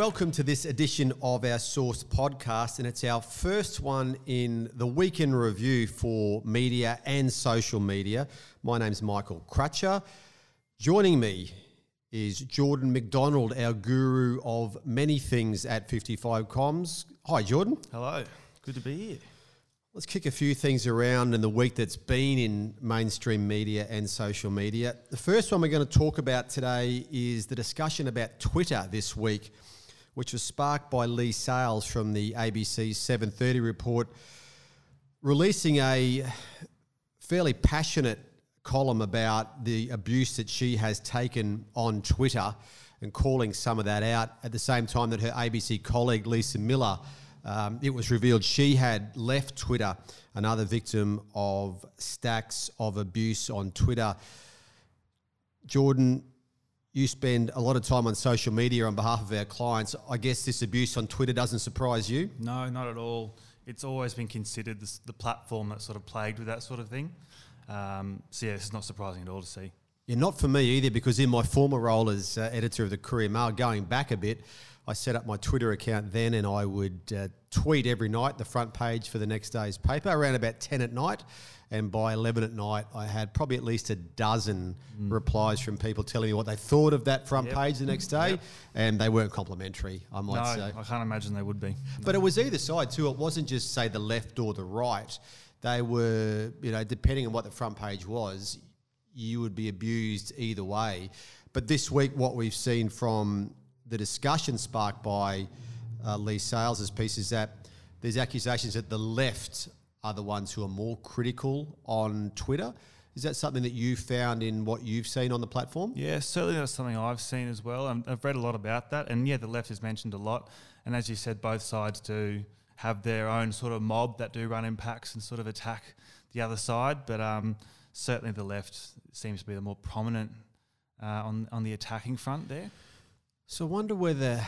welcome to this edition of our Source podcast, and it's our first one in the weekend review for media and social media. My name's Michael Crutcher. Joining me is Jordan McDonald, our guru of many things at 55 Comms. Hi, Jordan. Hello, good to be here. Let's kick a few things around in the week that's been in mainstream media and social media. The first one we're going to talk about today is the discussion about Twitter this week, which was sparked by Leigh Sales from the ABC's 730 report, releasing a fairly passionate column about the abuse that she has taken on Twitter and calling some of that out at the same time that her ABC colleague Lisa Millar um, it was revealed she had left Twitter, another victim of stacks of abuse on Twitter. Jordan, you spend a lot of time on social media on behalf of our clients. I guess this abuse on Twitter doesn't surprise you? No, not at all. It's always been considered this, the platform that's sort of plagued with that sort of thing. Um, so, yeah, it's not surprising at all to see. Yeah, not for me either, because in my former role as uh, editor of the Courier Mail, going back a bit, I set up my Twitter account then and I would uh, tweet every night the front page for the next day's paper around about 10 at night. And by 11 at night, I had probably at least a dozen mm. replies from people telling me what they thought of that front yep. page the next day. Yep. And they weren't complimentary, I might no, say. I can't imagine they would be. But it was either side too. It wasn't just, say, the left or the right. They were, you know, depending on what the front page was, you would be abused either way. But this week, what we've seen from the discussion sparked by uh, Leigh Sales' piece is that there's accusations that the left are the ones who are more critical on Twitter. Is that something that you found in what you've seen on the platform? Yeah, certainly that's something I've seen as well. I've read a lot about that. And yeah, the left is mentioned a lot. And as you said, both sides do have their own sort of mob that do run in packs and sort of attack the other side. But um, certainly the left seems to be the more prominent uh, on, on the attacking front there. So I wonder whether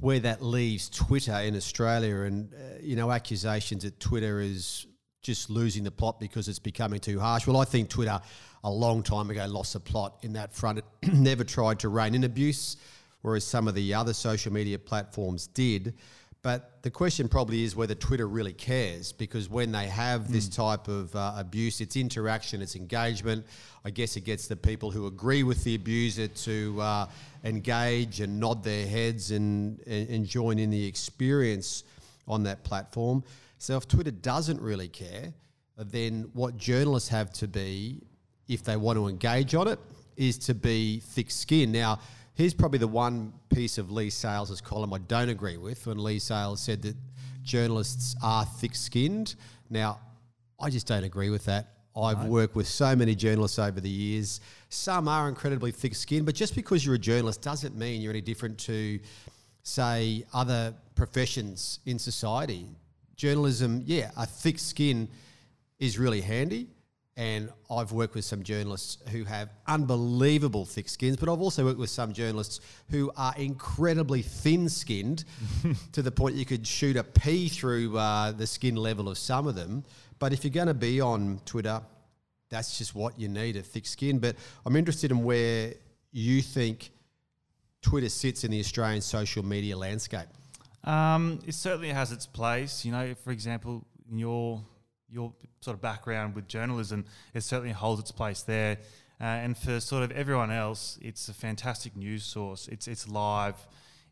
where that leaves Twitter in Australia, and uh, you know, accusations that Twitter is just losing the plot because it's becoming too harsh. Well, I think Twitter a long time ago lost the plot in that front. It never tried to rein in abuse, whereas some of the other social media platforms did. But the question probably is whether Twitter really cares because when they have this mm. type of uh, abuse, it's interaction, it's engagement. I guess it gets the people who agree with the abuser to uh, engage and nod their heads and, and, and join in the experience on that platform. So if Twitter doesn't really care, then what journalists have to be, if they want to engage on it, is to be thick skinned. Now, Here's probably the one piece of Leigh Sales' column I don't agree with when Leigh Sales said that journalists are thick skinned. Now, I just don't agree with that. I've worked with so many journalists over the years. Some are incredibly thick skinned, but just because you're a journalist doesn't mean you're any different to, say, other professions in society. Journalism, yeah, a thick skin is really handy and I've worked with some journalists who have unbelievable thick skins, but I've also worked with some journalists who are incredibly thin skinned to the point you could shoot a pea through uh, the skin level of some of them. But if you're going to be on Twitter, that's just what you need a thick skin. But I'm interested in where you think Twitter sits in the Australian social media landscape. Um, it certainly has its place. You know, for example, in your your sort of background with journalism, it certainly holds its place there. Uh, and for sort of everyone else, it's a fantastic news source. It's it's live.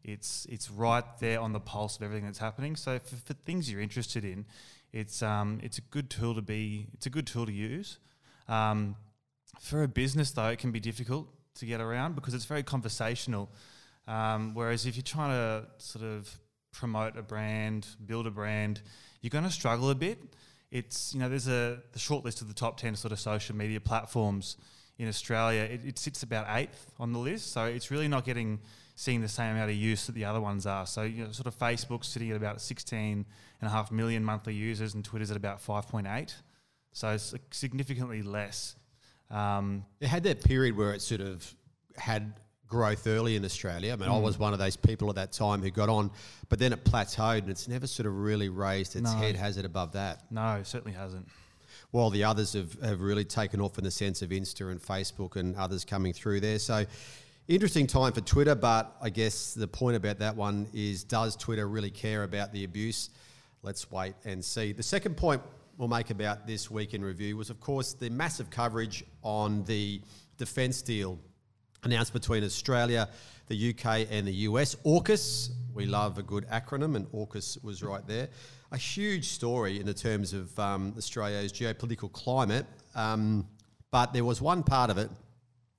It's it's right there on the pulse of everything that's happening. So for, for things you're interested in, it's um it's a good tool to be. It's a good tool to use. Um, for a business though, it can be difficult to get around because it's very conversational. Um, whereas if you're trying to sort of promote a brand, build a brand, you're going to struggle a bit. It's you know there's a the short list of the top 10 sort of social media platforms in Australia. It, it, sits about eighth on the list so it's really not getting seeing the same amount of use that the other ones are. So you know sort of Facebook's sitting at about 16 and a half million monthly users and Twitter's at about 5.8 so it's significantly less. Um, it had that period where it sort of had growth early in Australia. I mean, mm. I was one of those people at that time who got on, but then it plateaued and it's never sort of really raised its no. head, has it, above that? No, certainly hasn't. While the others have, have really taken off in the sense of Insta and Facebook and others coming through there. So interesting time for Twitter, but I guess the point about that one is does Twitter really care about the abuse? Let's wait and see. The second point we'll make about this week in review was, of course, the massive coverage on the defence deal announced between Australia, the UK, and the US. AUKUS, we love a good acronym, and AUKUS was right there. A huge story in the terms of um, Australia's geopolitical climate, um, but there was one part of it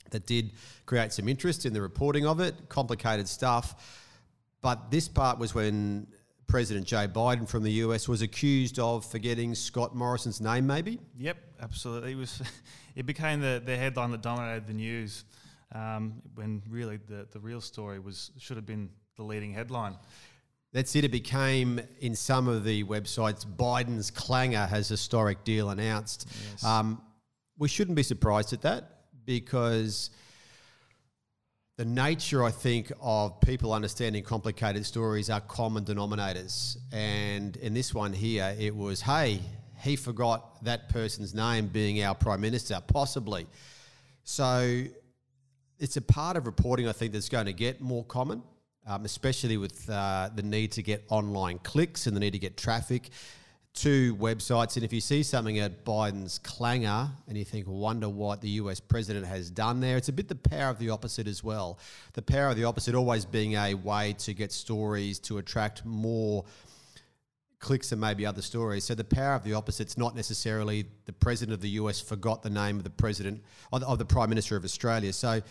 that did create some interest in the reporting of it, complicated stuff. But this part was when President Joe Biden from the US was accused of forgetting Scott Morrison's name, maybe? Yep, absolutely. It was. It became the, the headline that dominated the news um, when really the, the real story was should have been the leading headline. That's it. It became in some of the websites Biden's clanger has historic deal announced. Yes. Um, we shouldn't be surprised at that because the nature, I think, of people understanding complicated stories are common denominators. And in this one here, it was, hey, he forgot that person's name being our prime minister, possibly. So it's a part of reporting, I think, that's going to get more common, um, especially with uh, the need to get online clicks and the need to get traffic to websites. And if you see something at Biden's clanger and you think, wonder what the US president has done there, it's a bit the power of the opposite as well. The power of the opposite always being a way to get stories to attract more clicks and maybe other stories. So the power of the opposite's not necessarily the president of the US forgot the name of the president of the prime minister of Australia. So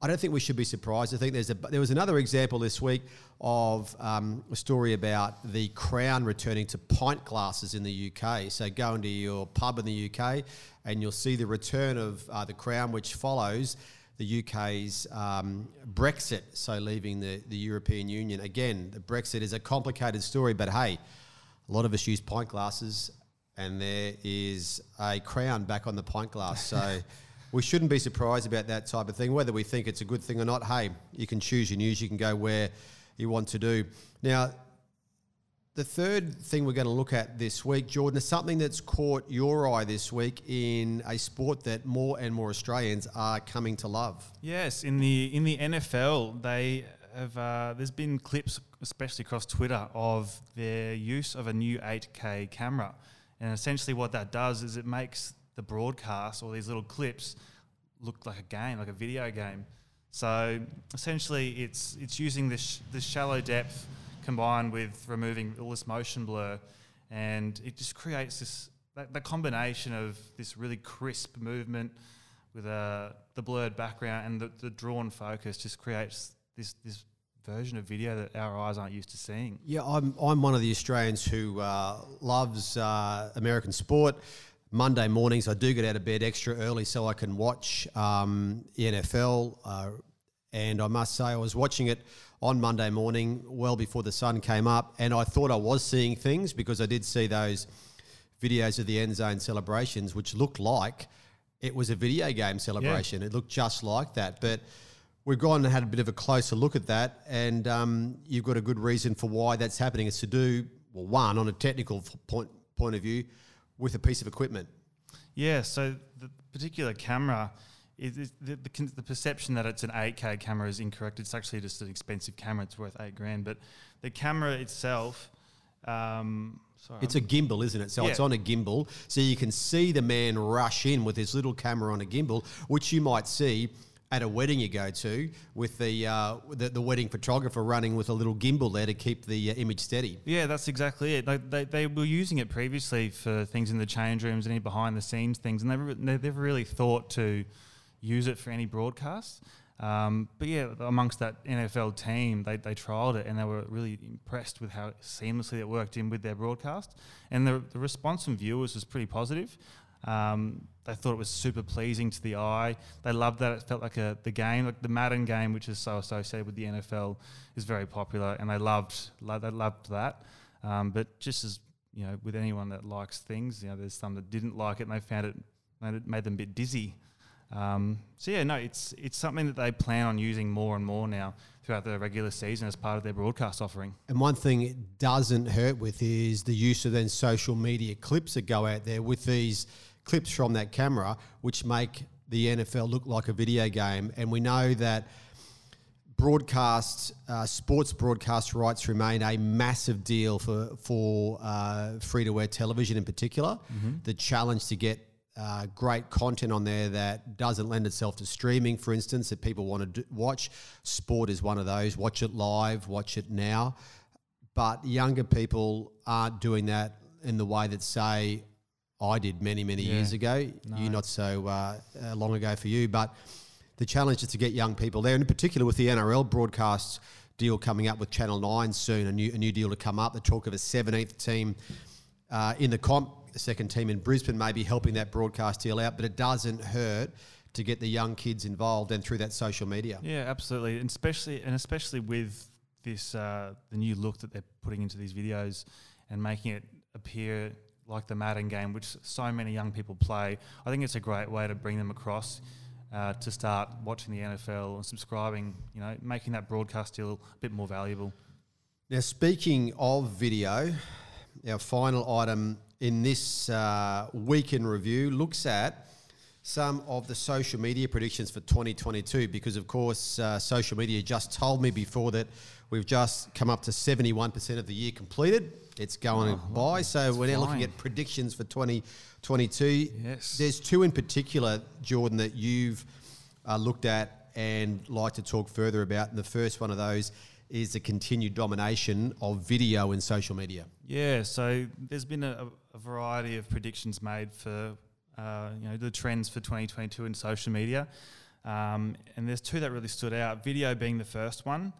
I don't think we should be surprised. I think there's a there was another example this week of um, a story about the Crown returning to pint glasses in the UK. So go into your pub in the UK, and you'll see the return of uh, the Crown, which follows the UK's um, Brexit, so leaving the, the European Union. Again, the Brexit is a complicated story, but hey, a lot of us use pint glasses, and there is a crown back on the pint glass. So we shouldn't be surprised about that type of thing. Whether we think it's a good thing or not, hey, you can choose your news, you can go where you want to do. Now, the third thing we're going to look at this week, Jordan, is something that's caught your eye this week in a sport that more and more Australians are coming to love. Yes, in the in the NFL, they have uh, there's been clips, especially across Twitter, of their use of a new 8K camera, and essentially what that does is it makes the broadcast or these little clips look like a game, like a video game. So essentially, it's it's using this this shallow depth combined with removing all this motion blur, and it just creates this that, combination of this really crisp movement with uh, the blurred background and the, the drawn focus just creates this this version of video that our eyes aren't used to seeing. Yeah, I'm I'm one of the Australians who uh, loves uh, American sport. Monday mornings, I do get out of bed extra early so I can watch um, the NFL. Uh, and I must say, I was watching it on Monday morning, well before the sun came up, and I thought I was seeing things because I did see those videos of the end zone celebrations, which looked like it was a video game celebration. Yeah. It looked just like that, but we've gone and had a bit of a closer look at that, and um, you've got a good reason for why that's happening. It's to do well, one on a technical point point of view, with a piece of equipment. Yeah. So the particular camera. Is, the, the, the, perception that it's an 8K camera is incorrect. It's actually just an expensive camera. It's worth eight grand. But the camera itself, um, Sorry, it's I'm a gimbal, isn't it? So yeah. it's on a gimbal, so you can see the man rush in with his little camera on a gimbal, which you might see at a wedding you go to with the, uh, the, the wedding photographer running with a little gimbal there to keep the uh, image steady. Yeah, that's exactly it. Like they, they were using it previously for things in the change rooms and any behind the scenes things, and they they never really thought to use it for any broadcasts. Um, but yeah, amongst that NFL team, they, they trialed it and they were really impressed with how seamlessly it worked in with their broadcast. And the, the response from viewers was pretty positive. Um, they thought it was super pleasing to the eye. They loved that it felt like a the game, like the Madden game, which is so associated with the NFL, is very popular, and they loved they loved that. Um, but just as you know, with anyone that likes things, you know, there's some that didn't like it, and they found it made, it, made them a bit dizzy. Um, so yeah, no, it's it's something that they plan on using more and more now throughout the regular season as part of their broadcast offering. And one thing it doesn't hurt with is the use of then social media clips that go out there with these clips from that camera, which make the NFL look like a video game. And we know that broadcast, uh, sports broadcast rights remain a massive deal for for uh, free to air television in particular. The challenge to get uh, great content on there that doesn't lend itself to streaming, for instance, that people want to do, watch. Sport is one of those. Watch it live, watch it now. But younger people aren't doing that in the way that, say, I did many, many Yeah. years ago. You not so uh, uh, long ago for you, but the challenge is to get young people there, and in particular with the NRL broadcasts deal coming up with Channel Nine soon, a new a new deal to come up. The talk of a 17th team uh, in the comp, the second team in Brisbane, maybe helping that broadcast deal out, but it doesn't hurt to get the young kids involved and through that social media. Yeah, absolutely, and especially and especially with this uh, the new look that they're putting into these videos and making it appear like the Madden game, which so many young people play. I think it's a great way to bring them across uh, to start watching the NFL and subscribing. You know, making that broadcast deal a bit more valuable. Now, speaking of video, our final item in this uh, week in review looks at some of the social media predictions for 2022 because, of course, uh, social media just told me before that we've just come up to 71% of the year completed. It's going by. So we're now looking at predictions for 2022. Yes. There's two in particular, Jordan, that you've uh, looked at and like to talk further about. And the first one of those is the continued domination of video in social media. Yeah, so there's been a, a variety of predictions made for uh, you know the trends for 2022 in social media, um, and there's two that really stood out. Video being the first one.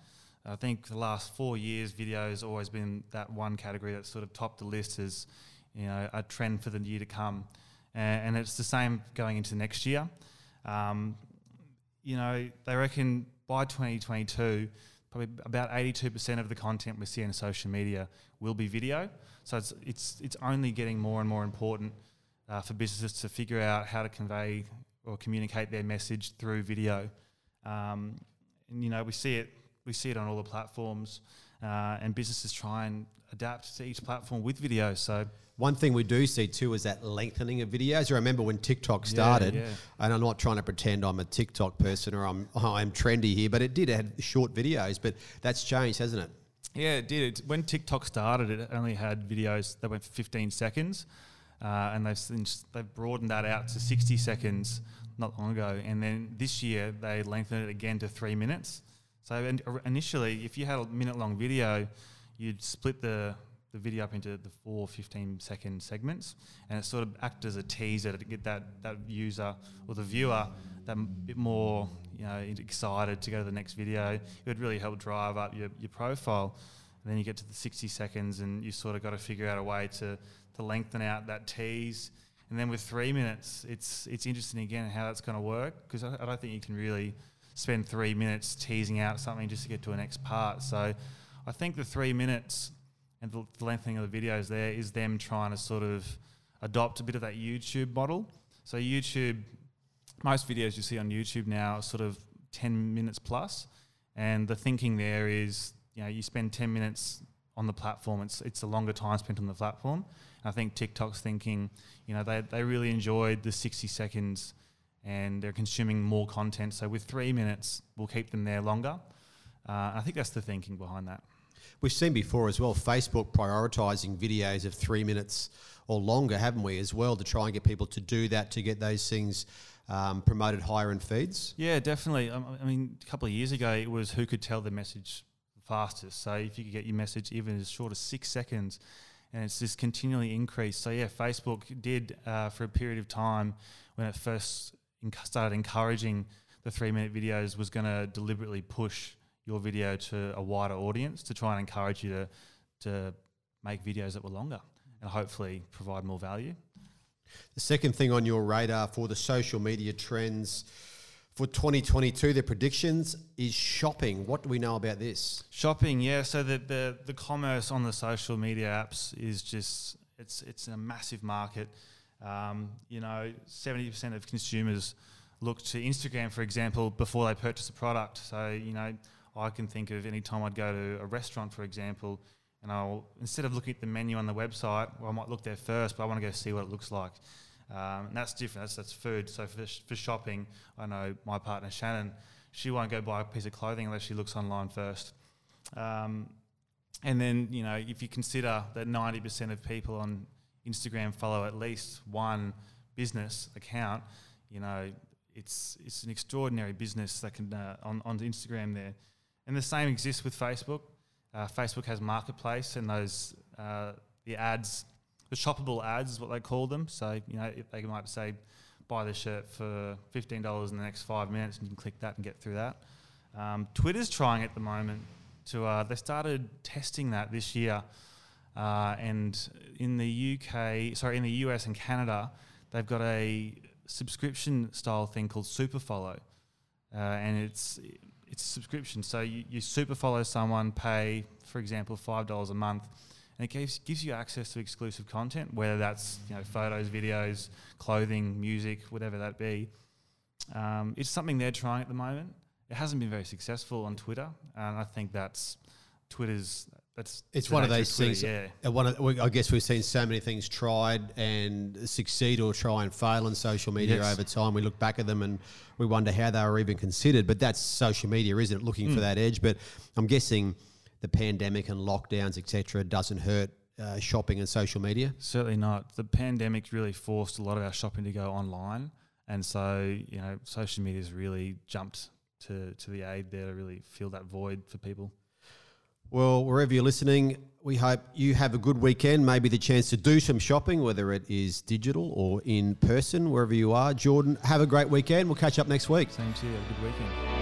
I think the last four years, video has always been that one category that's sort of topped the list as you know a trend for the year to come, and, and it's the same going into next year. Um, you know, they reckon by 2022, probably about 82% of the content we see on social media will be video. So it's it's it's only getting more and more important uh, for businesses to figure out how to convey or communicate their message through video. Um, and you know, we see it we see it on all the platforms, uh, and businesses try and adapt to each platform with video. So One thing we do see too is that lengthening of videos. I remember when TikTok started, yeah. and I'm not trying to pretend I'm a TikTok person or I'm I'm trendy here, but it did have short videos. But that's changed, hasn't it? Yeah, it did. When TikTok started, it only had videos that went for 15 seconds, uh, and they've since they've broadened that out to 60 seconds not long ago. And then this year they lengthened it again to three minutes. So uh, initially, if you had a minute-long video, you'd split the the video up into the four 15 second segments and it sort of act as a teaser to get that, that user or the viewer that bit more you know excited to go to the next video. It would really help drive up your, your profile. And then you get to the 60 seconds and you sort of got to figure out a way to, to lengthen out that tease. And then with three minutes it's it's interesting again how that's going to work because I, I don't think you can really spend three minutes teasing out something just to get to a next part so I think the three minutes and the the lengthening of the videos there is them trying to sort of adopt a bit of that YouTube model. So YouTube, most videos you see on YouTube now are sort of 10 minutes plus, and the thinking there is, you know, you spend 10 minutes on the platform, it's, it's a longer time spent on the platform. I think TikTok's thinking, you know, they, they really enjoyed the 60 seconds and they're consuming more content. So with three minutes, we'll keep them there longer. Uh, I think that's the thinking behind that. We've seen before as well Facebook prioritizing videos of three minutes or longer, haven't we, as well, to try and get people to do that to get those things um, promoted higher in feeds? Yeah, definitely. Um, I mean, a couple of years ago, it was who could tell the message fastest. So if you could get your message even as short as six seconds, and it's just continually increased. So yeah, Facebook did uh, for a period of time when it first started encouraging the three-minute videos, was going to deliberately push your video to a wider audience to try and encourage you to to make videos that were longer and hopefully provide more value. The second thing on your radar for the social media trends for 2022, the predictions is shopping. What do we know about this? Shopping, yeah. So the, the the commerce on the social media apps is just it's it's a massive market. Um, you know, seventy percent of consumers look to Instagram, for example, before they purchase a product. So you know, I can think of any time I'd go to a restaurant, for example, and I'll instead of looking at the menu on the website, well, I might look there first, but I want to go see what it looks like. Um, and that's different. That's, that's food. So for, sh- for shopping, I know my partner Shannon, she won't go buy a piece of clothing unless she looks online first. Um, and then, you know, if you consider that 90% of people on Instagram follow at least one business account, you know, it's it's an extraordinary business that can uh, on on Instagram there, and the same exists with Facebook. Uh, Facebook has Marketplace and those uh, the ads, the shoppable ads is what they call them. So you know, they might say, buy the shirt for fifteen dollars in the next five minutes, and you can click that and get through that. Um, Twitter's trying at the moment to uh, they started testing that this year, uh, and in the UK, sorry, in the US and Canada, they've got a subscription style thing called super follow, uh, and it's it's a subscription. So you, you super follow someone, pay for example five dollars a month, and it gives gives you access to exclusive content, whether that's you know photos, videos, clothing, music, whatever that be. Um, it's something they're trying at the moment. It hasn't been very successful on Twitter, and I think that's Twitter's that's it's one of those Twitter, things. Yeah, One of, we- I guess we've seen so many things tried and succeed or try and fail on social media Yes. over time. We look back at them and we wonder how they were even considered. But that's social media, isn't it? Looking Hmm. for that edge. But I'm guessing the pandemic and lockdowns, etc., doesn't hurt uh, shopping and social media. Certainly not. The pandemic really forced a lot of our shopping to go online, and so you know, social media's really jumped to to the aid there to really fill that void for people. Well, wherever you're listening, we hope you have a good weekend. Maybe the chance to do some shopping, whether it is digital or in person, wherever you are. Jordan, have a great weekend. We'll catch up next week. Same to you. Have a good weekend.